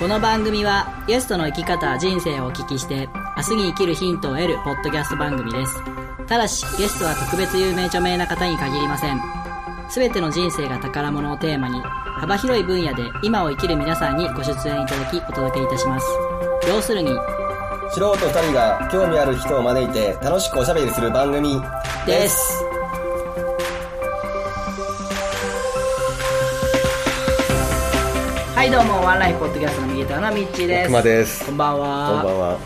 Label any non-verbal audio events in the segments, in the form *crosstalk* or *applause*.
この番組はゲストの生き方人生をお聞きして明日に生きるヒントを得るポッドキャスト番組です。ただしゲストは特別有名著名な方に限りません。全ての人生が宝物をテーマに幅広い分野で今を生きる皆さんにご出演いただきお届けいたします。要するに素人2人が興味ある人を招いて楽しくおしゃべりする番組ですはいどうもワンライフポッドキャストの右側のミッチーです。熊です。こんばんは。こんばんは。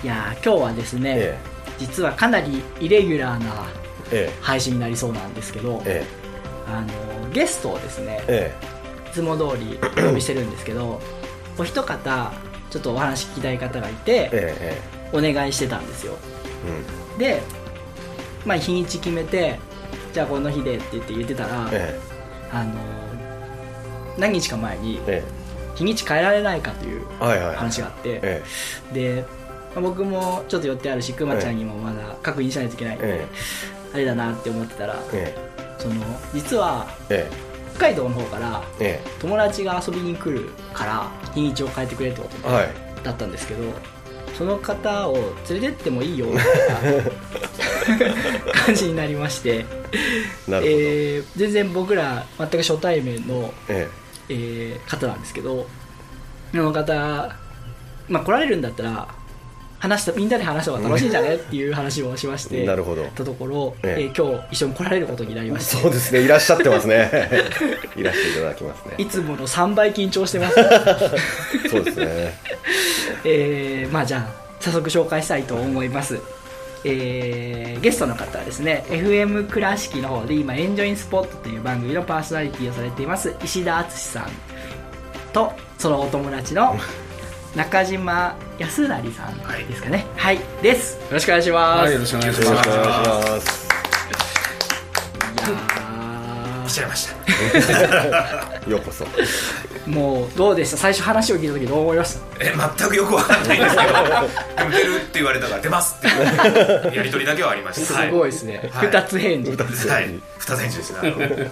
いやー今日はですね、え実はかなりイレギュラーなえ、え。配信になりそうなんですけど、え、あのゲストをですねえいつも通りお呼びしてるんですけど *clears throat* お一方ちょっとお話聞きたい方がいて、え、えお願いしてたんですよ。え、うん、で、まあ、日にち決めてじゃあこの日でって言って言ってたら、えあの何日か前にえ、え。日にち変えられないかという。話があって、えで、まあ僕もちょっと寄ってあるしくまちゃんにもまだ確認しないといけないんで、えあれだなって思ってたらえ、え。その実はえ、北海道の方からえ友達が遊びに来るから日にちを変えてくれってことえ、はい。だったんですけどその方を連れてってもいいよみたいな *laughs* 感じになりまして。ええー全然僕ら全く初対面の、え、えー方なんですけどその方、まあ、来られるんだったら話したみんなで話した方が楽しいんじゃねっていう話をしましてなるほど。たところ、えええー今日一緒に来られることになりましてそうですね、いらっしゃってますね。いらしていただきますね。いつもの3倍緊張してますそうですね。*laughs* えーまあじゃあ早速紹介したいと思いますえーゲストの方はですね FM 倉敷の方で今「エンジョインスポット」という番組のパーソナリティをされています石田敦さんとそのお友達の *laughs* 中島康成さんですかね。はい、です。よろしくお願いします、はい、よろしくお願いします。来ちゃいました。*laughs* ようこそ。ーもうどうでした？最初話を聞いた時どう思いました？え、全くよくわかんないんですけど、*laughs* でも出るって言われたから出ますっていうやりとりだけはありました。すごいですね、はい二つ返事はい。はい。二つ返事ですね。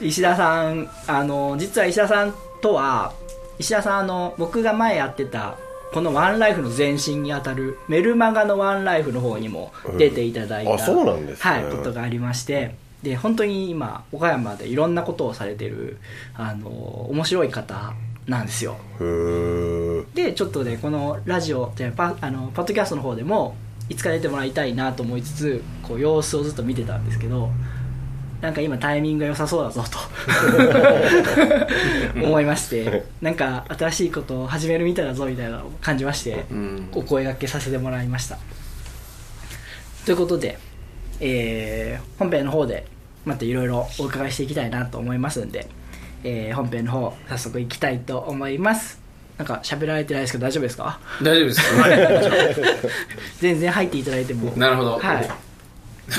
石田さんあの実は石田さんとは石田さんあの僕が前やってたこのワンライフの前身にあたるメルマガのワンライフの方にも出ていただいた、あそうなんですねはい、ことがありましてで本当に今岡山でいろんなことをされてるあの面白い方なんですよ。でちょっとねこのラジオじゃあパあのパッドキャストの方でもいつか出てもらいたいなと思いつつこう様子をずっと見てたんですけどなんか今タイミングが良さそうだぞと *laughs* 思いましてなんか新しいことを始めるみたいだぞみたいなのを感じましてうん。お声掛けさせてもらいました。ということで、えー本編の方でまたいろいろお伺いしていきたいなと思いますんで、えー本編の方早速いきたいと思います。なんか喋られてないですけど大丈夫ですか？大丈夫です。はい。*laughs* 全然入っていただいても。なるほど。はい。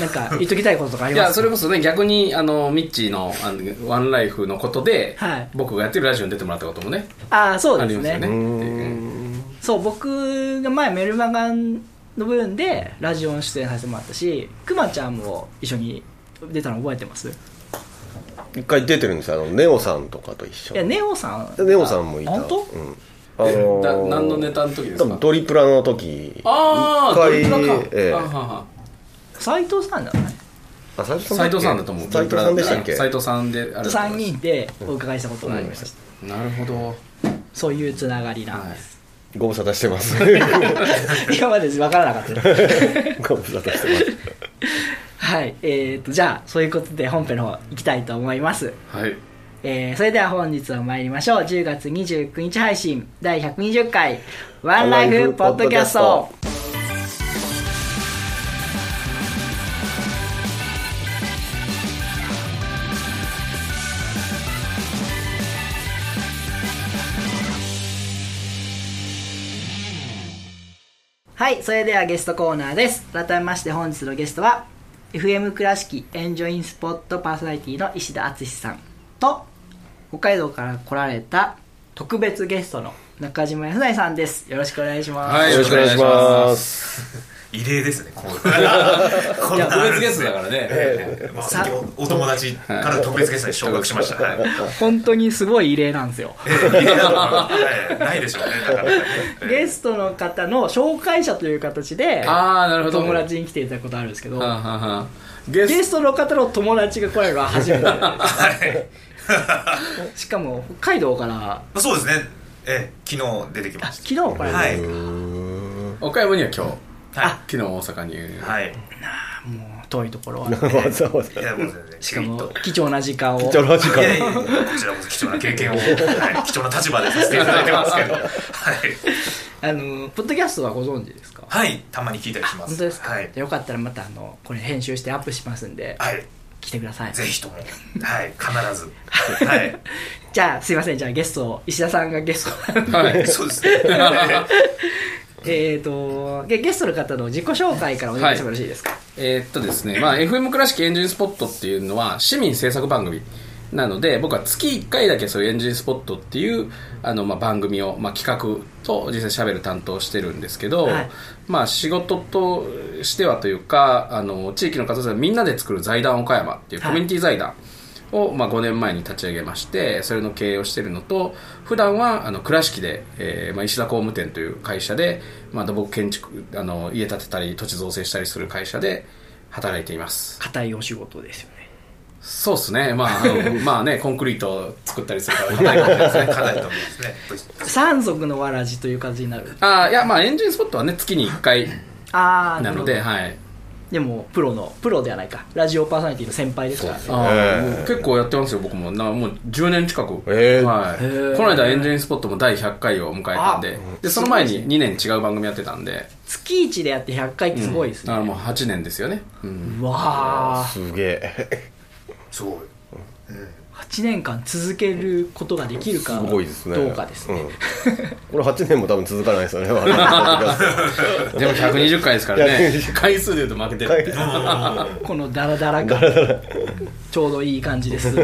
なんか言っときたいこととかありいますやそれこそね逆にあのミッチーのあのワンライフのことで、はい。僕がやってるラジオに出てもらったこともねああそうですね。ね。うーんそう僕が前メルマガの部分でラジオに出演させてもらったしくまちゃんも一緒に出たの覚えてます？一回出てるんですよ。あの、ネオさんとかと一緒いやネオさん。ネオさんもいた。本当？うん。あのーだ何のネタの時ですか？多分ドリプラの時。ああドリプラか、ええ。あはは。斎藤さんじゃな？いあ、斉藤斉藤さんだと思う。斉藤さんでしたっけ？斉藤さんであると思い3ます。人でお伺いしたことがありました、なるほど。そういうつながりなんです、ご無沙汰してます。*laughs* 今まで分からなかった。*laughs* ご無沙汰してます。はいえー、とじゃあそういうことで本編の方行きたいと思います。はい。えーそれでは本日は参りましょう。10月29日配信第120回ワンライフポッドキャストはいそれではゲストコーナーです。改めまして本日のゲストは FM 倉敷エンジョインスポットパーソナリティの石田敦さんと北海道から来られた特別ゲストの中島康成さんです。よろしくお願いします、はいよろしくお願いします。異例ですねこう *laughs* こんいやな特別ゲストだからね。ええ。まあさおお友達から特別ゲストに昇格しました、はい。本当にすごい異例なんですよ。ええ異例だとはい。ないでしょうねなかなかね。ゲストの方の紹介者という形でああ、なるほど。友達に来ていただくことあるんですけどはあはあはあ。ゲストの方の友達が来られるのは初めて *laughs* しかも北海道から。まあそうですね。ええ昨日出てきあまし昨日来られはい。岡山には今日、は昨日大阪に。い。はいもう遠いところは。わざわざいやもう全然。しかも貴重な時間を。貴重な時間いやいやいやこちらこそ貴重な経験を、*laughs* はい、貴重な立場でさせていただいてますけど。はい、あのポッドキャストはご存知ですか？はい、たまに聞いたりします。本当ですか、はい、よかったらまたあのこれ編集してアップしますんではい、来てください。ぜひとも。はい。必ず。*laughs* はい。じゃあすいません。じゃあゲスト石田さんがゲスト。はい。そうですね *laughs* えっとゲゲストの方の自己紹介からお願いしてもよろしいですか、えーっとですね、まあ、FM 倉敷エンジンスポットっていうのは市民制作番組なので僕は月1回だけそういうエンジンスポットっていうあの、まあ、番組を、まあ、企画と実際喋る担当してるんですけど、はい。まあ、仕事としてはというかあの地域の方でみんなで作る財団岡山っていうコミュニティ財団を、まあ、5年前に立ち上げましてそれの経営をしているのと普段はあの倉敷で、えーまあ、石田工務店という会社で、まあ、土木建築あの家建てたり土地造成したりする会社で働いています。硬いお仕事ですよね。そうですね。まああの *laughs* まあねコンクリートを作ったりするから硬いですねかなりと思いますね。*laughs* 三足のわらじという形になる。あーいやまあエンジンスポットはね月に1回ああなのではいでもプロのプロではないか。ラジオパーソナリティの先輩ですからね。結構やってますよ僕も。なもう10年近く、えー。はい。へー。この間エンジンスポットも第100回を迎えたんででその前に2年違う番組やってたんで。月一でやって100回ってすごいですね、だからもう8年ですよね、うん。うわあすげえ。すごい8年間続けることができるすかごいですね。どうかですね、うん。これ8年も多分続かないですよね。*laughs* でも120回ですからね。120回。数でいうと負けてるこのダラダラ感。ちょうどいい感じです。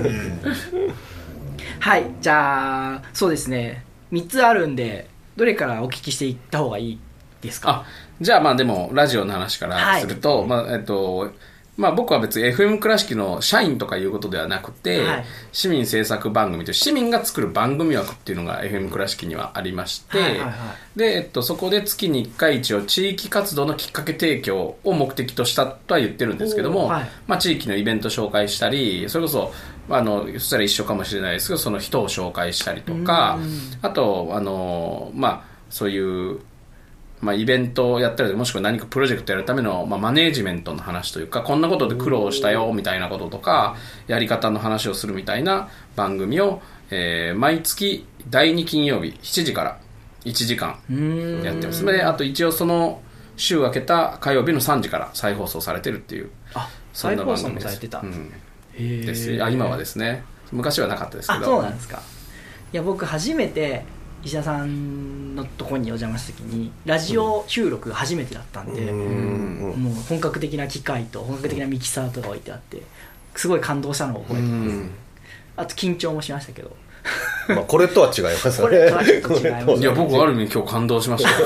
はいじゃあそうですね。3つあるんでどれからお聞きしていった方がいいですか？あじゃあまあでもラジオの話からすると、まあえっとまあ僕は別に FM 倉敷の社員とかいうことではなくて、はい。市民制作番組という市民が作る番組枠っていうのが FM 倉敷にはありまして、はいはいはい。で、えっと、そこで月に1回一応地域活動のきっかけ提供を目的としたとは言ってるんですけども、はい。まあ地域のイベント紹介したり、それこそ、あの、そしたら一緒かもしれないですけど、その人を紹介したりとか、あと、あの、まあ、そういう、まあ、イベントをやったりもしくは何かプロジェクトやるための、まあ、マネージメントの話というかこんなことで苦労したよみたいなこととかやり方の話をするみたいな番組を、えー毎月第2金曜日7時から1時間やってます。であと一応その週明けた火曜日の3時から再放送されてるっていうあそんな番組です。再放送もされてた。うん。です。あ今はですね。昔はなかったですけあどそうなんですか。いや僕初めて石田さんのところにお邪魔した時にラジオ収録が初めてだったんで、もう本格的な機械と本格的なミキサーとか置いてあってすごい感動したのを覚えてます、あと緊張もしましたけど。まあこれとは違います *laughs* これとはちょっと違います。いや僕ある意味今日感動しました。よ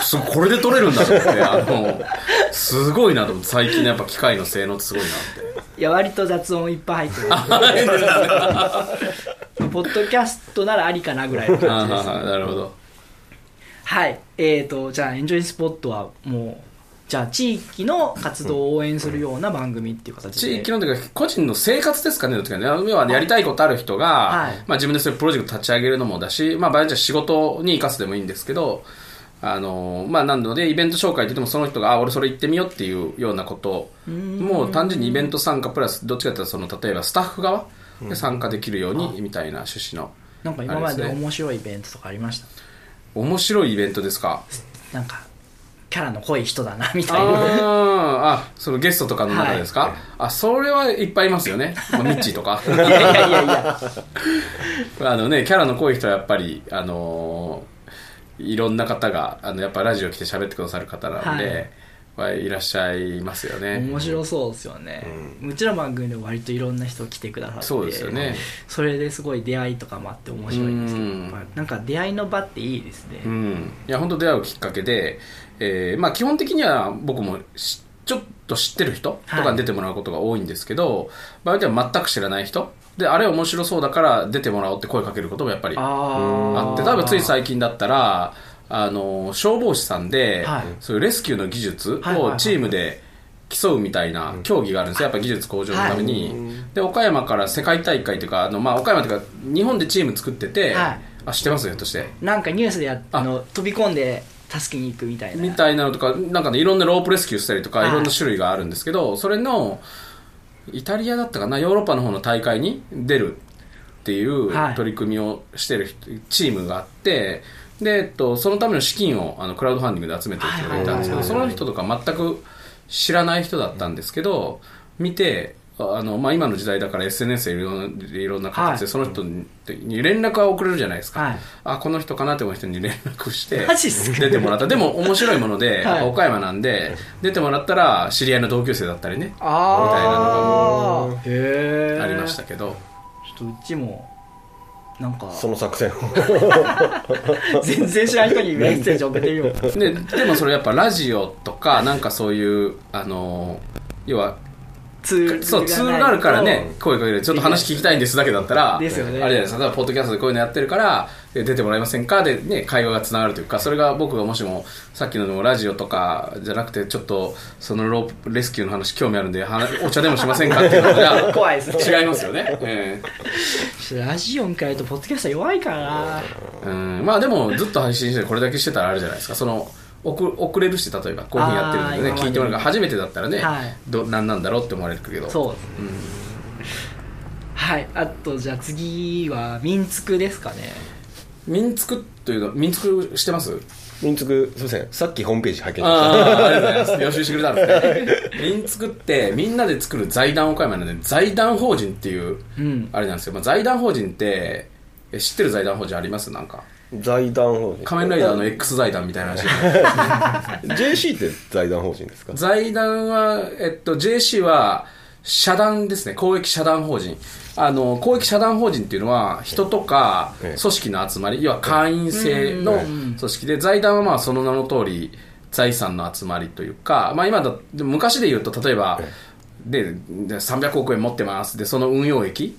すこれで撮れるんだと思ってあのすごいなと思って最近のやっぱ機械の性能ってすごいなって。いや割と雑音いっぱい入ってる *laughs* ポッドキャストならありかなぐらいの感じです。なるほど。はい。えーとじゃあエンジョイスポットはもうじゃあ地域の活動を応援するような番組っていう形で。地域のというか個人の生活ですかね。どっちかね要はやりたいことある人が、はい。まあ、自分でそういうプロジェクト立ち上げるのもだし、まあ、場合によっては仕事に生かすでもいいんですけどあのまあ、なのでイベント紹介といってもその人があ俺それ行ってみようっていうようなこともう単純にイベント参加プラスどっちかというとその例えばスタッフ側で参加できるようにみたいな趣旨のなんか今まで面白いイベントとかありました？面白いイベントですか？なんかキャラの濃い人だなみたいな。あーあそのゲストとかの中ですか、あそれはいっぱいいますよね、まあ、ミッチーとか。*laughs* いやいやいやいや。あのねキャラの濃い人はやっぱりあのーいろんな方があのやっぱラジオ来て喋ってくださる方なんで、はいはいらっしゃいますよね。面白そうですよね、うちの番組でも割といろんな人来てくださってそうですよね。それですごい出会いとかもあって面白いんですけどうん。やっぱなんか出会いの場っていいですね、うん、いや本当出会うきっかけで、えーまあ、基本的には僕もしちょっと知ってる人とかに出てもらうことが多いんですけど、場合では全く知らない人。であれ面白そうだから出てもらおうって声かけることもやっぱりああって例えばつい最近だったらあの消防士さんで、はい。そういうレスキューの技術はいはいはいをチームで競うみたいな競技があるんですよ。やっぱ技術向上のために、で岡山から世界大会というかあの、まあ、岡山というか日本でチーム作ってて、はい。あ知ってますよとして。なんかニュースでやあの飛び込んで助けに行くみたいな。みたいなのとか、なんかね、いろんなロープレスキューしたりとか、はい。いろんな種類があるんですけど、それの、イタリアだったかな、ヨーロッパの方の大会に出るっていうはい。取り組みをしてる人チームがあって、で、えっと、そのための資金をあのクラウドファンディングで集めてる人がいたんですけど、その人とか全く知らない人だったんですけど、見て、あのまあ、今の時代だから SNS でいろんないろんな形ではい。その人に連絡が送れるじゃないですか、はい。あこの人かなって思う人に連絡して出てもらった。でも面白いもので、はい。岡山なんで出てもらったら知り合いの同級生だったりねああへえありましたけど。ちょっとうちもなんか。その作戦を。*laughs* 全然知らない人にメッセージ送ってみよう。ででもそれやっぱラジオとかなんかそういうあの要はツールそうツールがあるからね声かける。ちょっと話聞きたいんですだけだったらですよね。あれじゃないですか。例えばポッドキャストでこういうのやってるからえ出てもらえませんか？で、ね、会話がつながるというかそれが僕がもしもさっきのでもラジオとかじゃなくてちょっとそのロープレスキューの話興味あるんで話お茶でもしませんかっていうのじゃ *laughs* 怖いですね。違いますよね、えラジオに変えるとポッドキャスト弱いから。なえうん。まあでもずっと配信してこれだけしてたらあるじゃないですか。その送遅れるし例えばこういうふうにやってるんでね聞いてもらう。から初めてだったらね、はい。ど何なんだろう？って思われるけど。そう。ですね、はい。あとじゃあ次は民宿ですかね民宿というの民宿してます？民宿すいません。さっきホームページ拝見しあましあありがとうございます。予習してくれたんですね。*laughs* 民宿ってみんなで作る財団岡山なんで財団法人っていううん。あれなんですよ、まあ、財団法人ってえ知ってる財団法人あります？なんか。た財団法人。仮面ライダーの X 財団みたいな話。*laughs* JC って財団法人ですか？財団は、えっと、JC は社団ですね。公益社団法人。あの公益社団法人っていうのは人とかええ。組織の集まり要は会員制の組織で財団はまあその名の通り財産の集まりというか、まあ、今だ昔で言うと例えばでで300億円持ってます。でその運用益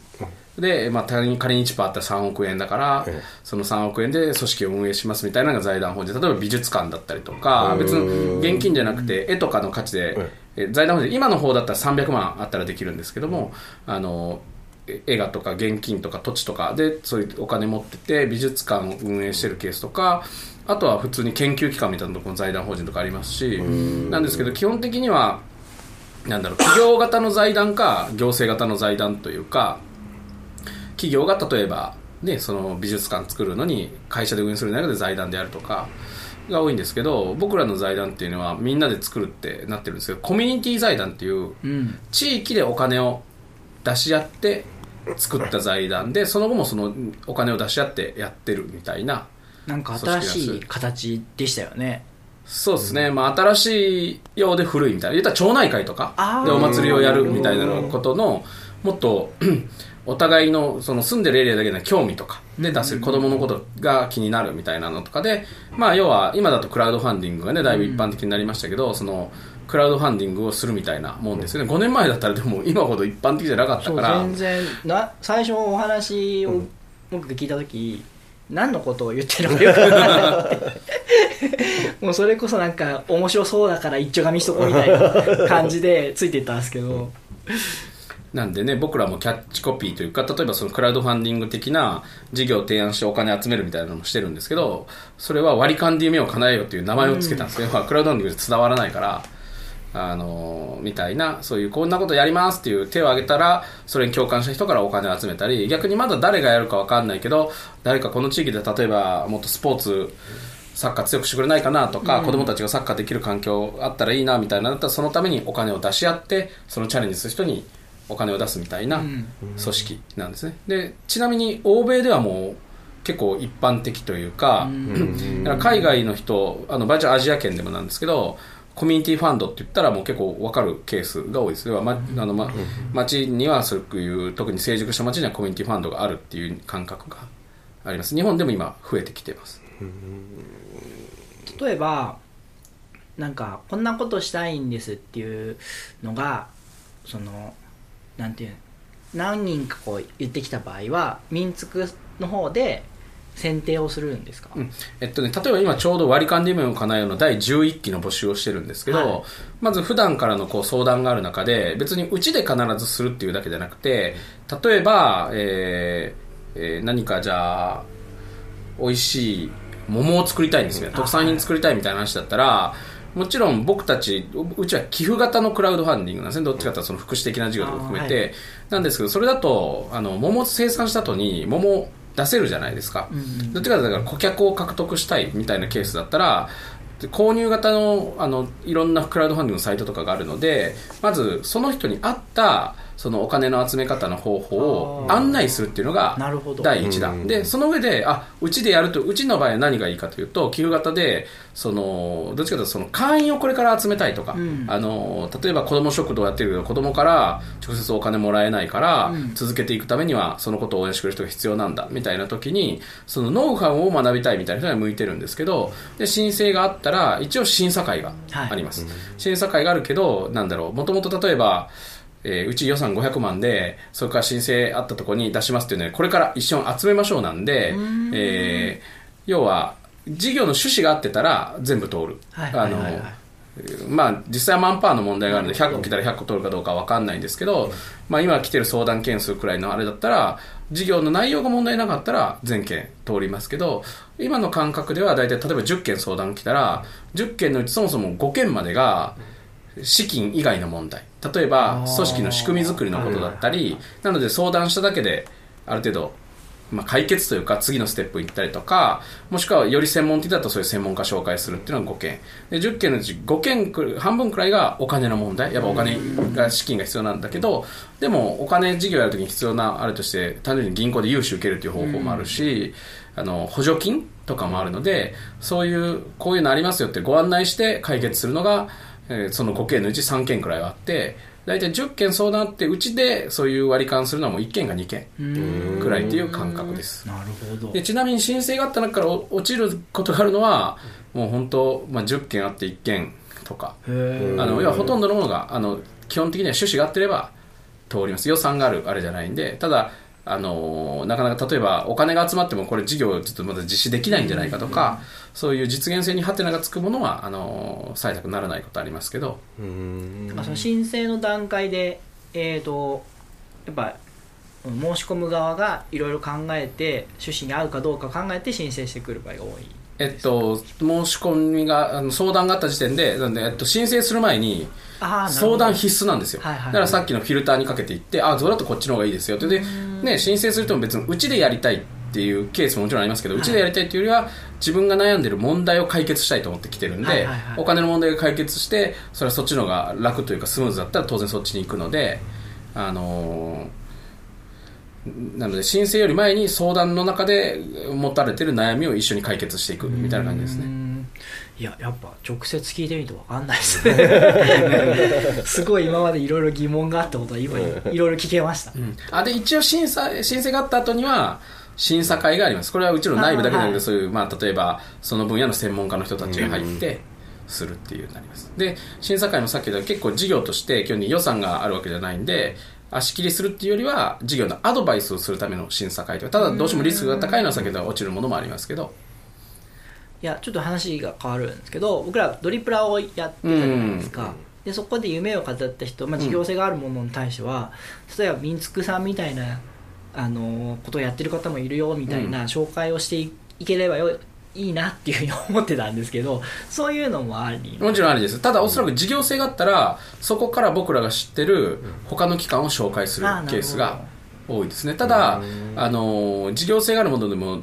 で、まあ、仮に仮に1%あったら3億円だから、ええ。その3億円で組織を運営しますみたいなのが財団法人。例えば美術館だったりとか別に現金じゃなくて絵とかの価値で、え財団法人今の方だったら300万あったらできるんですけども、あのえ映画とか現金とか土地とかでそういうお金持ってて美術館を運営してるケースとかあとは普通に研究機関みたいなところの財団法人とかありますしなんですけど基本的にはなんだろう企業型の財団か行政型の財団というか企業が例えば、ね、その美術館作るのに会社で運営する中で財団であるとかが多いんですけど僕らの財団っていうのはみんなで作るってなってるんですけどコミュニティ財団っていううん。地域でお金を出し合って作った財団でその後もそのお金を出し合ってやってるみたいななんか新しい形でしたよね。そうですね、まあ、新しいようで古いみたいな。言ったら町内会とかでお祭りをやるみたいなことのもっと *clears throat* お互いのその住んでるエリアだけの興味とかで出せる子供のことが気になるみたいなのとかで、まあ、要は今だとクラウドファンディングがねだいぶ一般的になりましたけど、そのクラウドファンディングをするみたいなもんですよね。5年前だったらでも今ほど一般的じゃなかったから。全然。な最初お話を僕が聞いた時、何のことを言ってるのかよく分からなくて。*laughs* もうそれこそなんか面白そうだから一丁紙しとこうみたいな感じでついていったんですけど、なんでね、僕らもキャッチコピーというか、例えばそのクラウドファンディング的な事業を提案してお金集めるみたいなのもしてるんですけど、それは割り勘で夢を叶えようという名前をつけたんですね。まあクラウドファンディングで伝わらないから、あのーみたいな、そういうこんなことやりますっていう手を挙げたら、それに共感した人からお金を集めたり、逆にまだ誰がやるかわかんないけど、誰かこの地域で例えばもっとスポーツ、サッカー強くしてくれないかなとか、子供たちがサッカーできる環境あったらいいなみたいなだったらそのためにお金を出し合ってそのチャレンジする人にお金を出すみたいな組織なんですね。でちなみに欧米ではもう結構一般的というか、だから海外の人あのバーチャルアジア圏でもなんですけどコミュニティファンドって言ったらもう結構分かるケースが多いです。要は、まあのま、町にはそういう特に成熟した町にはコミュニティファンドがあるっていう感覚があります。日本でも今増えてきてます。例えばなんかこんなことしたいんですっていうのがそのなんていうの？何人かこう言ってきた場合は民族の方で選定をするんですか、うん。えっとね、例えば今ちょうど割り勘で夢を叶えようの第11期の募集をしてるんですけど、はい。まず普段からのこう相談がある中で別にうちで必ずするっていうだけじゃなくて例えば、えーえー何かじゃあ美味しい桃を作りたいんですよあ特産品作りたいみたいな話だったらもちろん僕たちううちは寄付型のクラウドファンディングなんですね。どっちかというとその福祉的な事業とか含めて、はなんですけどそれだとあの桃を生産した後に桃を出せるじゃないですか、うんうんどっちかというとだから顧客を獲得したいみたいなケースだったらで購入型のあのいろんなクラウドファンディングのサイトとかがあるのでまずその人に合ったそのお金の集め方の方法を案内するっていうのがなるほど。第一弾でその上であうちでやるとうちの場合は何がいいかというと寄付型でそのどっちかというとその会員をこれから集めたいとか、うん。あの例えば子ども食堂やってるけど子供から直接お金もらえないから、うん。続けていくためにはそのことを応援してくれる人が必要なんだみたいな時にそのノウハウを学びたいみたいな人には向いてるんですけどで申請があったら一応審査会があります、審査会があるけどなんだろうもともと例えばえーうち予算500万でそれから申請あったところに出しますっていうのでこれから一緒に集めましょうなんでえー要は事業の趣旨が合ってたら全部通る、はいはいはいはい。あのまあ、実際はマンパワーの問題があるので100個来たら100個取るかどうかは分かんないんですけど、まあ、今来てる相談件数くらいのあれだったら事業の内容が問題なかったら全件通りますけど今の感覚では大体例えば10件相談来たら10件のうちそもそも5件までが資金以外の問題。例えば組織の仕組み作りのことだったりなので相談しただけである程度まあ、解決というか次のステップ行ったりとかもしくはより専門的だとそういう専門家紹介するっていうのが5件で10件のうち5件く半分くらいがお金の問題。やっぱお金が資金が必要なんだけどでもお金事業やるときに必要なあれとして単純に銀行で融資受けるっていう方法もあるし、あの補助金とかもあるのでそういうこういうのありますよってご案内して解決するのが、えーその5件のうち3件くらいはあって大体10件相談あってうちでそういう割り勘するのはもう1件か2件くらいっていう感覚です。なるほど。でちなみに申請があった中から落ちることがあるのはもう本当、まあ、10件あって1件とか。あの要はほとんどのものがあの基本的には趣旨が合ってれば通ります。予算があるあれじゃないんで。ただあのなかなか例えばお金が集まってもこれ事業ちょっとまだ実施できないんじゃないかとか、そういう実現性にハテナがつくものはあの採択ならないことありますけど。なんかその申請の段階でえっ、とやっぱ申し込む側がいろいろ考えて趣旨に合うかどうか考えて申請してくる場合が多い。えっと、申し込みがあの相談があった時点でなんで、えっと、申請する前にあー相談必須なんですよ、はいはいはい。だからさっきのフィルターにかけていってあそれだとこっちの方がいいですよって。で、ね、申請する人も別にうちでやりたいっていうケースももちろんありますけどうち、でやりたいっていうよりは自分が悩んでる問題を解決したいと思ってきてるんで、はいはいはい。お金の問題が解決してそれはそっちの方が楽というかスムーズだったら当然そっちに行くのであのーなので申請より前に相談の中で持たれてる悩みを一緒に解決していくみたいな感じですね。うんいややっぱ直接聞いてみると分かんないですね。すごい今までいろいろ疑問があったことは今いろいろ聞けました、うん。あで一応審査申請があった後には審査会があります。これはうちの内部だけじゃなくて、そういう、まあ、例えばその分野の専門家の人たちが入ってするっていうなります。で審査会もさっき言った結構事業として基本に予算があるわけじゃないんで足切りするっていうよりは事業のアドバイスをするための審査会とかただどうしてもリスクが高いのは先ほど落ちるものもありますけどいやちょっと話が変わるんですけど僕らドリプラをやってたじゃないですか、でそこで夢を語った人、まあ、事業性があるものに対しては、例えば民宿さんみたいなあのことをやってる方もいるよみたいな紹介をしていいければよいいなっていうふうに思ってたんですけど *laughs* そういうのもありもちろんありです。ただおそらく事業性があったらそこから僕らが知ってる他の機関を紹介するケースが多いですね。ただあの事業性があるものでも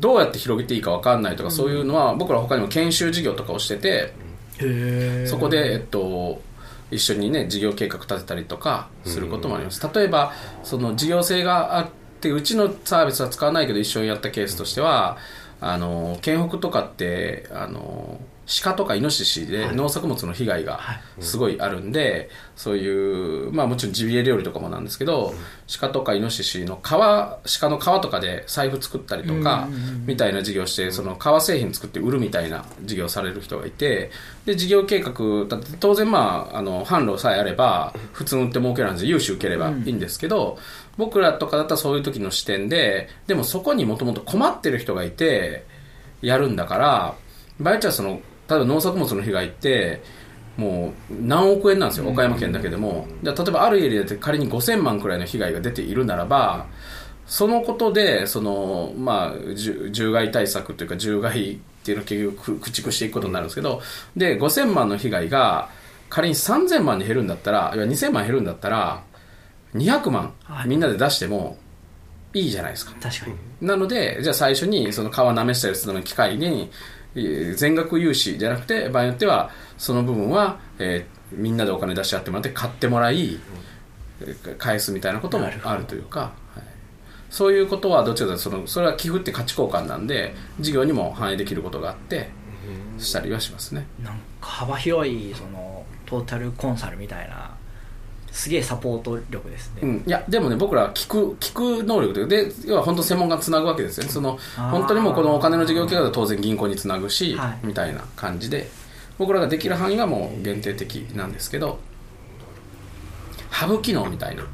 どうやって広げていいか分かんないとか、そういうのは僕ら他にも研修事業とかをしててへそこで、えっと、一緒にね事業計画立てたりとかすることもあります。例えばその事業性があってうちのサービスは使わないけど一緒にやったケースとしてはあの県北とかってあの鹿とかイノシシで農作物の被害がすごいあるんで、そういう、まあもちろんジビエ料理とかもなんですけど、鹿とかイノシシの皮、鹿の皮とかで財布作ったりとか、みたいな事業をして、その革製品作って売るみたいな事業をされる人がいて、で、事業計画、だって当然まあ、あの、販路さえあれば、普通に売って儲けるんで融資受ければいいんですけど、僕らとかだったらそういう時の視点で、でもそこにもともと困ってる人がいて、やるんだから、場合によってはその、例えば農作物の被害って、もう何億円なんですよ、岡山県だけでも。で例えばあるエリアで仮に5000万くらいの被害が出ているならば、そのことで、その、まあ、獣獣害対策というか、獣害っていうのを結局駆逐していくことになるんですけど、で、5000万の被害が仮に3000万に減るんだったら、いや2000万減るんだったら、200万はいみんなで出してもいいじゃないですか。確かになので、じゃあ最初にその皮舐めしたりするの機会に、えー全額融資じゃなくて、場合によっては、その部分は、えーみんなでお金出し合ってもらって買ってもらい、えー返すみたいなこともあるというか、はい。そういうことはどちらかというとその、それは寄付って価値交換なんで、事業にも反映できることがあって、したりはしますね。なんか幅広いそのトータルコンサルみたいなすげえサポート力ですね、うん、いやでもね僕らは聞く聞く能力というで要は本当専門家つなぐわけですよね。その本当にもうこのお金の事業計画は当然銀行につなぐし、はい。みたいな感じで僕らができる範囲はもう限定的なんですけどハブ機能みたいな。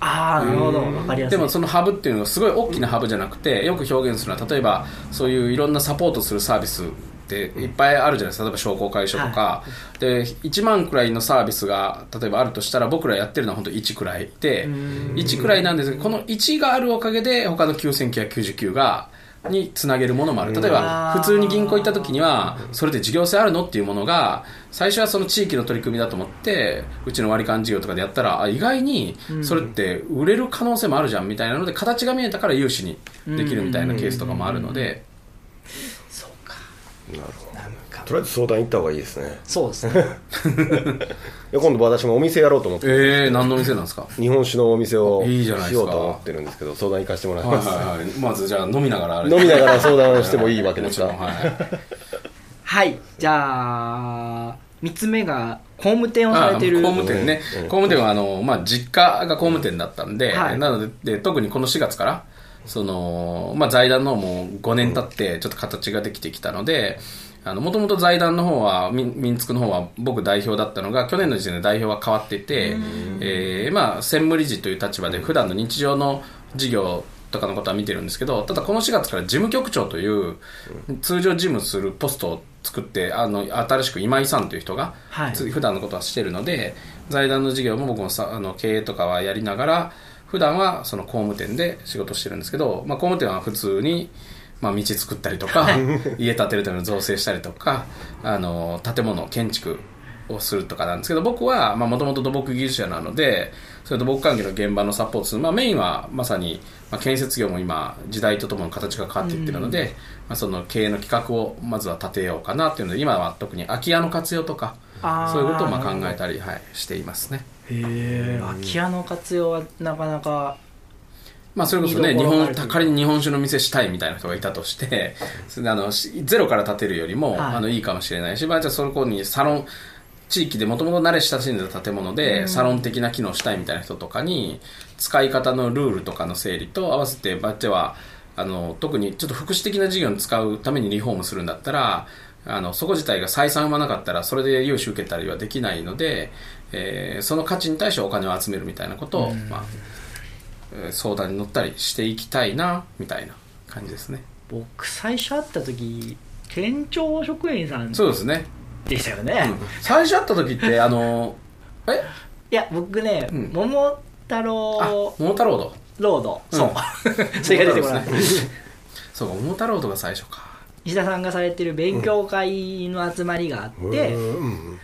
ああなるほど。わかりやすい。でもそのハブっていうのはすごい大きなハブじゃなくてよく表現するのは例えばそういういろんなサポートするサービスっていっぱいあるじゃないですか。例えば商工会所とか、で1万くらいのサービスが例えばあるとしたら僕らやってるのは本当1くらいで1くらいなんですけどこの1があるおかげで他の9999がにつなげるものもある。例えばうん普通に銀行行った時にはそれで事業性あるのっていうものが最初はその地域の取り組みだと思ってうちの割り勘事業とかでやったらあ意外にそれって売れる可能性もあるじゃんみたいなので形が見えたから融資にできるみたいなケースとかもあるのでな。るほどとりあえず相談行った方がいいですね。そうですね。*laughs* いや今度私もお店やろうと思って。えー、何の店なんですか？日本酒のお店をいいじゃないですか。しようと思ってるんですけど相談行かせてもらいはいます、はいはいまずじゃあ飲みながらあれ。飲みながら相談してもいいわけですか？はいはい。じゃあ3つ目が工務店をされてる。あ工務店ね、うん。工務店はあの、まあ、実家が工務店だったんで、はい。なのでで特にこの4月からその、まあ、財団のもう5年経ってちょっと形ができてきたのでもともと財団の方は民民つくの方は僕代表だったのが去年の時点で代表は変わっていて、えーまあ、専務理事という立場で普段の日常の事業とかのことは見てるんですけどただこの4月から事務局長という通常事務するポストを作ってあの新しく今井さんという人がはい。つ普段のことはしてるので財団の事業も僕もさあの経営とかはやりながら普段はその工務店で仕事してるんですけど、まあ、工務店は普通に、まあ、道作ったりとか *laughs* 家建てるための造成したりとかあの建物建築をするとかなんですけど僕はもともと土木技術者なのでそれ土木関係の現場のサポートする、まあ、メインはまさに、まあ、建設業も今時代とともに形が変わっていってるので、まあ、その経営の企画をまずは立てようかなっていうので今は特に空き家の活用とかそういうことをまあ考えたり、はい、していますね。へえ空き家の活用はなかなかまあ、それこそね、日本、仮に日本酒の店したいみたいな人がいたとして、あの、しゼロから建てるよりも、はい。あの、いいかもしれないし、まあ、じゃあそこにサロン、地域でもともと慣れ親しんでた建物で、サロン的な機能したいみたいな人とかに、使い方のルールとかの整理と合わせて、バッチェは、あの、特にちょっと福祉的な事業に使うためにリフォームするんだったら、あの、そこ自体が採算生まなかったら、それで融資受けたりはできないので、えーその価値に対してお金を集めるみたいなことを、まあ、えー相談に乗ったりしていきたいなみたいな感じですね。僕最初会った時県庁職員さんそうですね、でしたよね、最初会った時って *laughs* あのえ？いや僕ね、うん。桃太あ郎桃太郎ドロード、う。ん。*laughs* そうそれが出てそうか桃太郎ドが最初か石田さんがされてる勉強会の集まりがあって、うん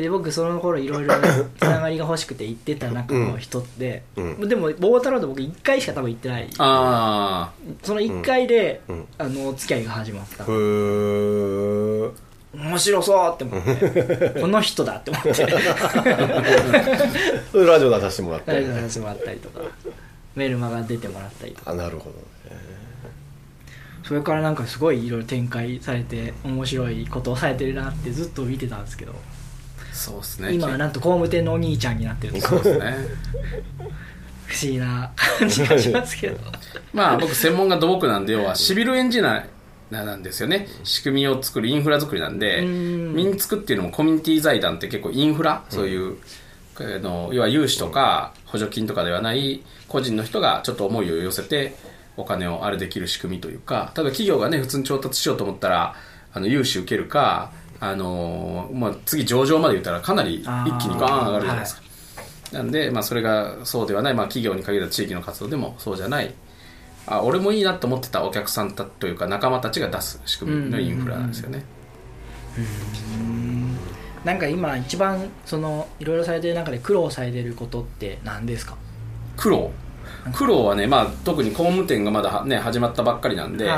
で僕その頃いろいろつながりが欲しくて行ってた中の一つで、うんでも桃太郎で僕1回しか多分行ってない。あその1回で、うんあのお付き合いが始まった。面白そうって思って *laughs* この人だって思って。*laughs* ラジオ出させてもらって誰かさせてもらったりとかメルマガ出てもらったりとか。あなるほど。ねそれからなんかすごいいろいろ展開されて面白いことをされてるなってずっと見てたんですけど。そうですね。今はなんと工務店のお兄ちゃんになってるそうですね。*laughs* 不思議な感じがしますけど。*laughs* まあ僕専門が土木なんで要はシビルエンジニアなんですよね。仕組みを作るインフラ作りなんでん。民ツクっていうのもコミュニティ財団って結構インフラ、そういうあの要は融資とか補助金とかではない個人の人がちょっと思いを寄せてお金をあれできる仕組みというかただ企業がね普通に調達しようと思ったらあの融資受けるかあのまあ、次上場まで言ったらかなり一気にガーン上がるじゃないですか、なんで、まあ、それがそうではない、まあ、企業に限らず地域の活動でもそうじゃない。あ俺もいいなと思ってたお客さんたというか仲間たちが出す仕組みのインフラなんですよね、なんか今一番そのいろいろされてる中で苦労されてることって何ですか？苦労？苦労はね、まあ、特に工務店がまだは、ね、始まったばっかりなんで、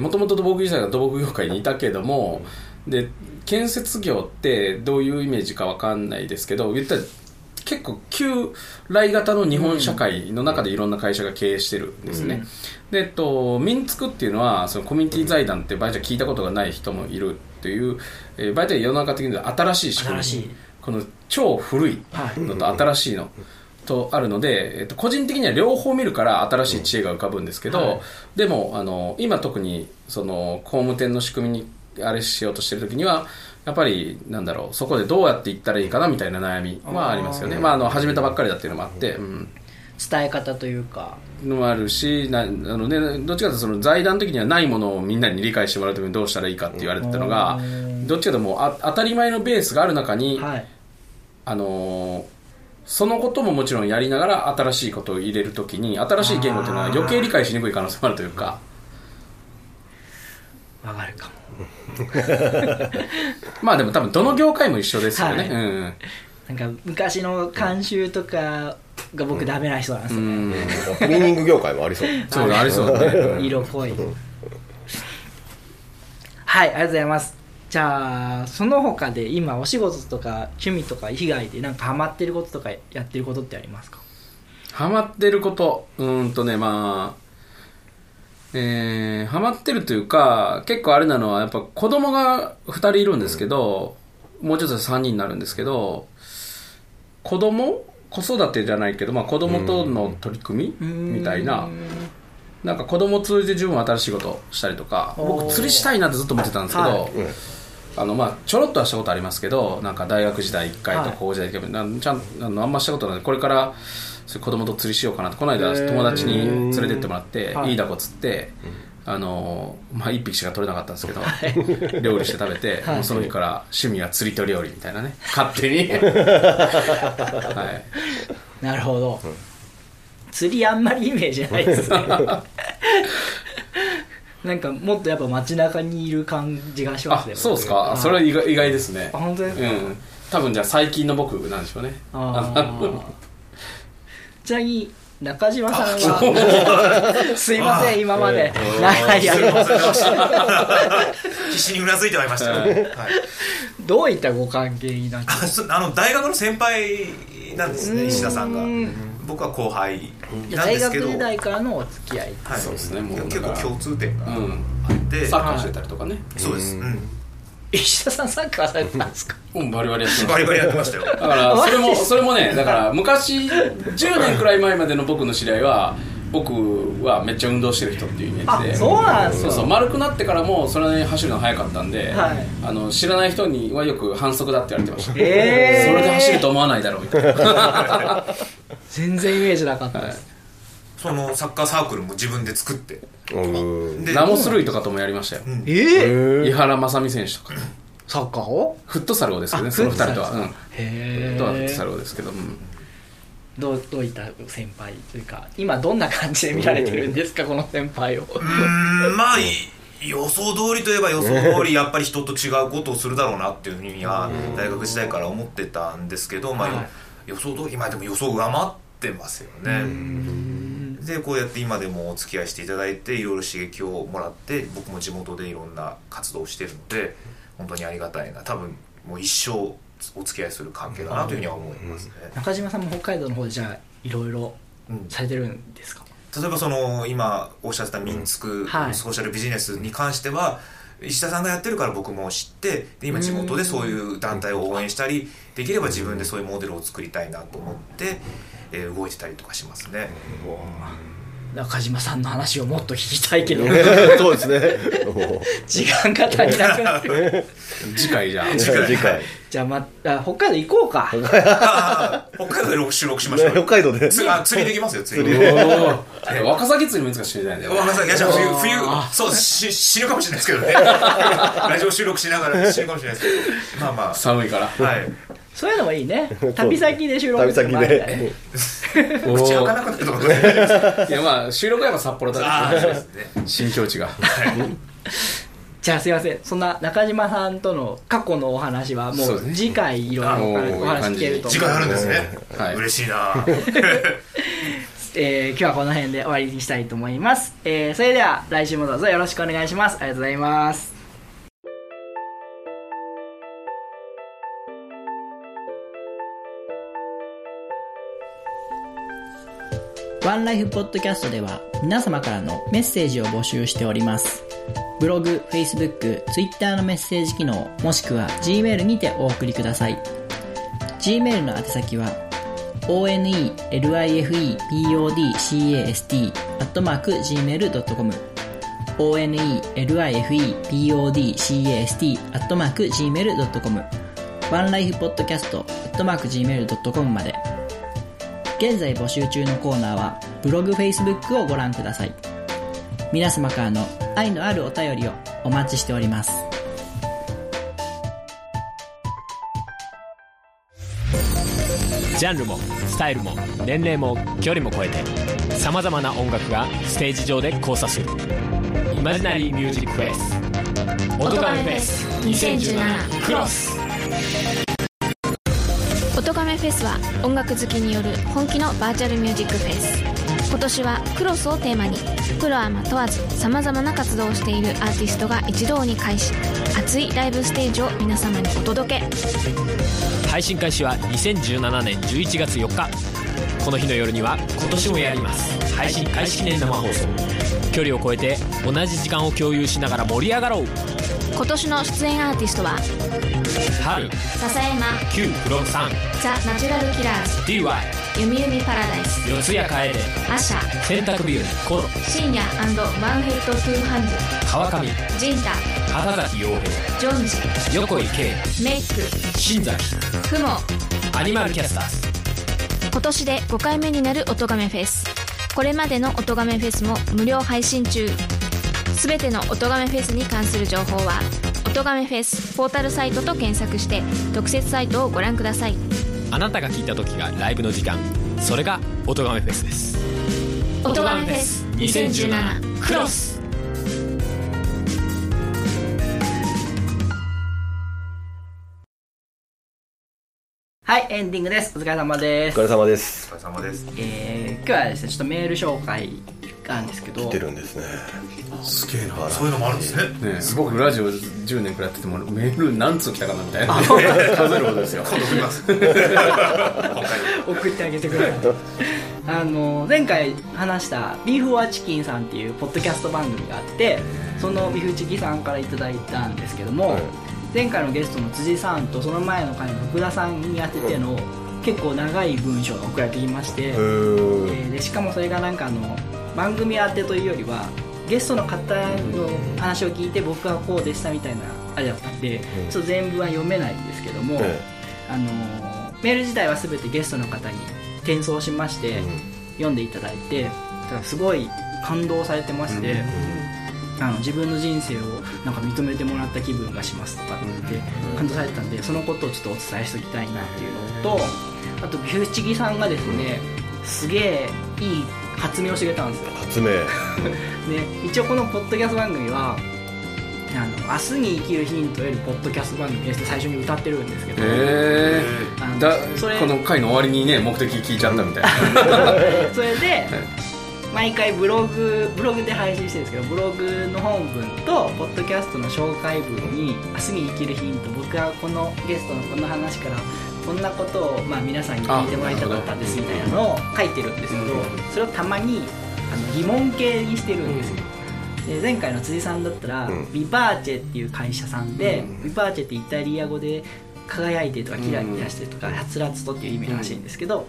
もともと土木自体が土木業界にいたけどもで建設業ってどういうイメージかわかんないですけど言ったら結構旧来型の日本社会の中でいろんな会社が経営してるんですね、で、えっと、民ツクっていうのはそのコミュニティ財団って場合じゃ聞いたことがない人もいるっていう、えー場合では世の中的には新しい仕組み。この超古いのと新しいのとあるので、えっと、個人的には両方見るから新しい知恵が浮かぶんですけど、はい。でもあの今特にその工務店の仕組みにあれしようとしてる時にはやっぱりなんだろうそこでどうやっていったらいいかなみたいな悩みはありますよね。まあ、あの始めたばっかりだっていうのもあって、うん、伝え方というか。のもあるしなあの、ね、どっちかというとその財団的にはないものをみんなに理解してもらうためにどうしたらいいかって言われてたのがどっちかというともうあ当たり前のベースがある中に、はい。あのーそのことももちろんやりながら新しいことを入れるときに新しい言語っていうのは余計理解しにくい可能性もあるというか。わかるかも。*laughs* まあでも多分どの業界も一緒ですよね、はい。うんなんか昔の慣習とかが僕ダメな人なんですよね、うん。クリーニング業界もありそうそうだありそうだねうん。色濃いはいありがとうございますじゃあその他で今お仕事とか趣味とか以外でなんかハマってることとかやってることってありますか？ハマってること。うーんとねまあえー、ハマってるというか結構あれなのはやっぱ子供が2人いるんですけど、もうちょっと3人になるんですけど子供？子育てじゃないけど、まあ、子供との取り組み？みたいな。なんか子供を通じて自分は新しいことをしたりとか僕釣りしたいなってずっと思ってたんですけど、はいあのまあ、ちょろっとはしたことありますけどなんか大学時代1回とはい。高校時代1回なんちゃんあのあんましたことない。これから子供と釣りしようかなとこの間友達に連れてってもらってはい。いいだこ釣って、あのまあ、1匹しか取れなかったんですけど、料理して食べて、はい。もうその日から趣味は釣りと料理みたいなね。勝手に、*laughs* はい、なるほど、釣りあんまりイメージないですね *laughs* なんかもっとやっぱ街中にいる感じがしますねあそうですか、はい。それは意外意外ですね。あ本当ですか、うん。多分じゃあ最近の僕なんでしょうね。あー。ちなみに中島さんは？*laughs* すいません今まで。*laughs* 長い間必死にうなずいてはいましたよ、*laughs* はい、どういったご関係になって？あの大学の先輩なんですね石田さんが。うん僕は後輩なんですけど。時代からのお付き合い。はい、そうですね。もう結構共通点がうん。あって、サッカーしてたりとかね、そうです、うん、石田さんサッカーされてたんですか？*laughs* うん、バリバリやってまバリバリやってましたよ。だからそれも *laughs* それもねだから昔10年くらい前までの僕の知り合いは僕はめっちゃ運動してる人っていうイメージで。あそうなんですか？そうそう。丸くなってからもそれなりに走るの速かったんで、はい。あの知らない人にはよく反則だって言われてました、えそれで走ると思わないだろうみたいな、全然イメージなかったです、そのサッカーサークルも自分で作って。うん。でラモスルイとかともやりましたよ、ん。ええ井原正美選手とか。サッカーを？フットサルをですけどねあその2人とは、フットサルうん、へとはフットえサルをですけど、うんどうどういった先輩というか今どんな感じで見られてるんですかこの先輩を。うーんまあい予想通りといえば予想通りやっぱり人と違うことをするだろうなっていうふうには大学時代から思ってたんですけど、まあはい。予想通り今でも予想上回ってますよね。でこうやって今でもお付き合いしていただいていろいろ刺激をもらって僕も地元でいろんな活動をしてるので本当にありがたいな。多分もう一生お付き合いする関係だなというふうには思いますね、中島さんも北海道の方でじゃあいろいろうんされてるんですか？例えばその今おっしゃってた民ツク、はい。ソーシャルビジネスに関しては石田さんがやってるから僕も知ってで今地元でそういう団体を応援したりできれば自分でそういうモデルを作りたいなと思って、えー動いてたりとかしますね、中島さんの話をもっと聞きたいけど。*laughs* そうですね。*laughs* 時間が足りなくなっ *laughs* 次回じゃあ。次回。じゃあ,、まあ北海道行こうか。北海道で収録しましょう。北よ海道で。つあ釣りできますよ釣り釣りおー。ワカサギ釣りもいつか知りたいんだよわかんないいやじゃあ冬冬そうし死ぬかもしれないですけどね。ラジオ収録しながら死ぬかもしれないですけど。まあま寒いから。あはいそういうのもいいね。*laughs* 旅先で収録旅先で。お *laughs* 口開かなくなるとかね。*laughs* いやまあ収録はやっぱ札幌だね。新境地が。じゃあすいません。そんな中島さんとの過去のお話はもそう次回いろいろお話聞けると思う時間あるんですね、はい。嬉しいな。えー今日はこの辺で終わりにしたいと思います、えーそれでは来週もどうぞよろしくお願いします。ありがとうございますワンライフポッドキャストでは皆様からのメッセージを募集しております。ブログ、Facebook、Twitter のメッセージ機能、もしくは Gmail にてお送りください。Gmail の宛先は onelifepodcast.gmail.com onelifepodcast.gmail.com ワンライフポッドキャスト .gmail.com まで現在募集中のコーナーはブログ、Facebook をご覧ください。皆様からの愛のあるお便りをお待ちしております。ジャンルもスタイルも年齢も距離も超えてさまざまな音楽がステージ上で交差するイマジナリーミュージックフェス音ガメフェス2017クロス音亀フェスは音楽好きによる本気のバーチャルミュージックフェス。今年はクロスをテーマにプロアマ問わずさまざまな活動をしているアーティストが一堂に会し熱いライブステージを皆様にお届け。配信開始は2017年11月4日。この日の夜には今年もやります。配信開始記念生放送。距離を超えて同じ時間を共有しながら盛り上がろう。今年の出演アーティストは？春。笹山。旧フロムさんザ・ナチュラルキラー DY ズゆみゆみパラダイス。四谷楓。アシャ。洗濯日和。コロ。深夜ワンヘッドトゥーハンズ。川上。ジンタ畑崎陽ジョンジ。平横井圭。メイク。新崎。クモ。アニマルキャスターズ。今年で5回目になる音亀フェス。これまでの音亀フェスも無料配信中すべての音亀フェスに関する情報は音亀フェスポータルサイトと検索して特設サイトをご覧くださいあなたが聞いた時がライブの時間それが音ガメフェスです音亀フェス2017クロスはい、エンディングです。お疲れ様ですお疲。れ様ですお。疲れ様ですえー、今日はですね、ちょっとメール紹介があるんですけど。来、てるんですね。すげえな。そういうのもあるんですね。ね、僕ラジオ10年くらいやっててもメール何通来たかなみたいな数えるほどですよ。今度送ります北海道送ってあげてくれあの前回話したビーフ・オア・チキンさんっていうポッドキャスト番組があってそのビーフチキさんからいただいたんですけども、はい。前回のゲストの辻さんとその前の回の福田さんに当てての結構長い文章が送られてきまして、へえーーでしかもそれがなんかあの番組当てというよりはゲストの方の話を聞いて僕はこうでしたみたいなあれだったんで、ちょっと全部は読めないんですけども、えあのメール自体は全てゲストの方に転送しまして、読んでいただいてすごい感動されてまして、あの自分の人生をなんか認めてもらった気分がしますとかって感動されてたんでそのことをちょっとお伝えしておきたいなっていうのとあとビューチギさんがですねすげえいい発明をしてくれたんですよ。発明。*laughs* ね、一応このポッドキャスト番組はあの明日に生きるヒントよりポッドキャスト番組ですって最初に歌ってるんですけど、えあのー、だそれこの回の終わりにね目的聞いちゃったみたいな。*laughs* それで毎回ブログブログで配信してるんですけどブログの本文とポッドキャストの紹介文に「明日に生きるヒント」僕はこのゲストのこの話からこんなことを、まあ、皆さんに聞いてもらいたかったんですみたいなのを書いてるんですけどそれをたまにあの疑問形にしてるんですよ、で前回の辻さんだったら、うん。ビバーチェっていう会社さんで、ビバーチェってイタリア語で輝いてとかキラキラしてとか、はつらつとっていう意味らしいんですけど、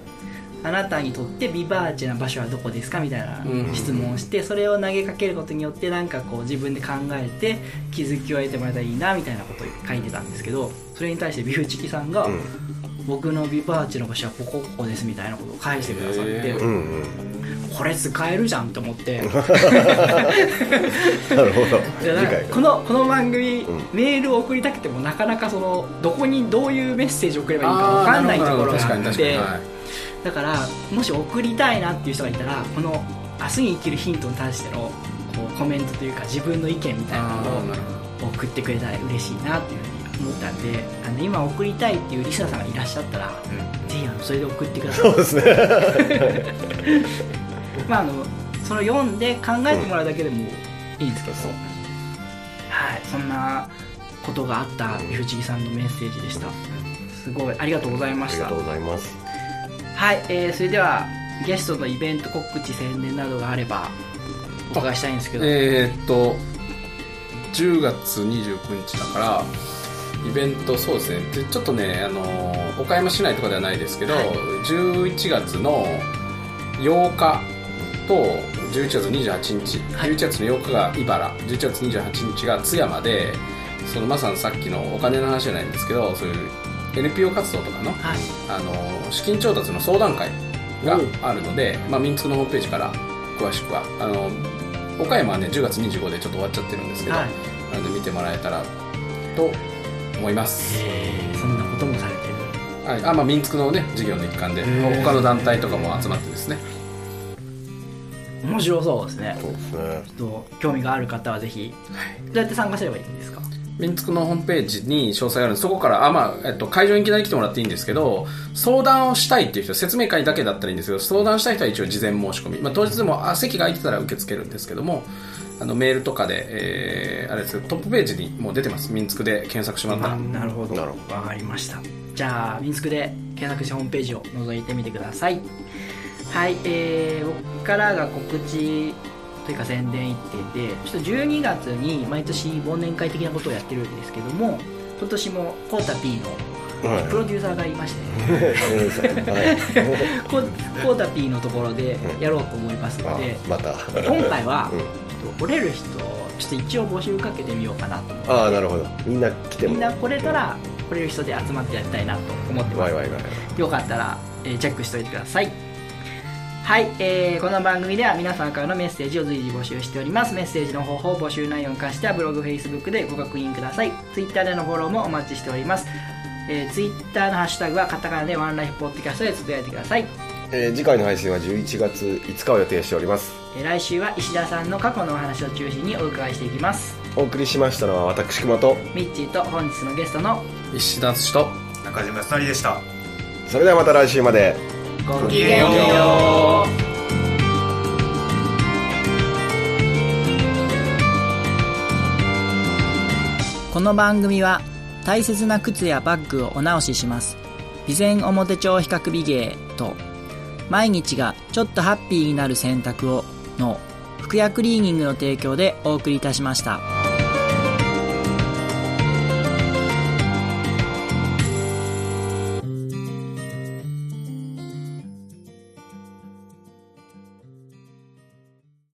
あなたにとってビバーチェな場所はどこですか？みたいなうん。質問をしてそれを投げかけることによってなんかこう自分で考えて気づきを得てもらえたらいいなみたいなことを書いてたんですけどそれに対してビフチキさんが、ん。僕のビバーチェの場所はここここですみたいなことを返してくださって、これ使えるじゃんと思って。*laughs* なるほど。このこの番組、うん。メールを送りたくてもなかなかそのどこにどういうメッセージを送ればいいか分かんないところがあってだからもし送りたいなっていう人がいたらこの明日に生きるヒントに対してのこうコメントというか自分の意見みたいなのを送ってくれたら嬉しいなっていうふうに思ったんであの今送りたいっていうリスナーさんがいらっしゃったら、ぜひあのそれで送ってください。そうですね。*laughs* まああのそれを読んで考えてもらうだけでもいいんですけど、そうはいそんなことがあったビフチギさんのメッセージでした。すごいありがとうございました。ありがとうございますはい、えーそれではゲストのイベント告知宣伝などがあればお伺いしたいんですけど、えーっと10月29日だからイベントそうですね。でちょっとね、あのー岡山市内とかではないですけど、はい。11月の8日と11月28日、はい。11月の8日が茨。11月28日が津山でそのまさにさっきのお金の話じゃないんですけどそういう NPO 活動とかのはい。あの資金調達の相談会があるので、まあ、民ツクのホームページから詳しくはあの岡山はね10月25でちょっと終わっちゃってるんですけど、はい。なので見てもらえたらと思います、そんなこともされてる。はい、あまあ民ツクのね事業の一環で他の団体とかも集まってですね。面白そうですね。そうですね。ちょっと興味がある方はぜひ。どうやって参加すればいいんですか？民ツクのホームページに詳細があるんでそこからあ、まあえっと、会場にいきなり来てもらっていいんですけど相談をしたいっていう人説明会だけだったらいいんですけど相談したい人は一応事前申し込み、まあ、当日でもあ席が空いてたら受け付けるんですけどもあのメールとかで、えーあれですけどトップページにもう出てます。民ツクで検索してもらったら。なるほど。なるほわかりました。じゃあミンスクで検索してホームページを覗いてみてください。はいえー、僕からが告知というか宣伝一点でちょっと12月に毎年忘年会的なことをやってるんですけども今年もコータ P のはい。プロデューサーがいまして、*laughs* はい。コ *laughs* コータ P のところでやろうと思いますのあで、また。今回は、う折れる人ちょっと一応募集かけてみようかなと。思ってああなるほど。みんな来ても。みんな来れたら来れる人で集まってやりたいなと思ってます。よかったら、えーチェックしておいてくださいはい、えーこの番組では皆さんからのメッセージを随時募集しております。メッセージの方法募集内容に関してはブログ Facebook でご確認ください。Twitter でのフォローもお待ちしております。えー、Twitter のハッシュタグはカタカナでワンライフポッドキャストでつぶやいてください、えー次回の配信は11月5日を予定しております。えー来週は石田さんの過去のお話を中心にお伺いしていきます。お送りしましたのは私熊とミッチーと本日のゲストの石田敦と中島康成でした。それではまた来週までごきげんよう。この番組は大切な靴やバッグをお直しします。備前表帳比較美芸と毎日がちょっとハッピーになる選択をの服薬クリーニングの提供でお送りいたしました。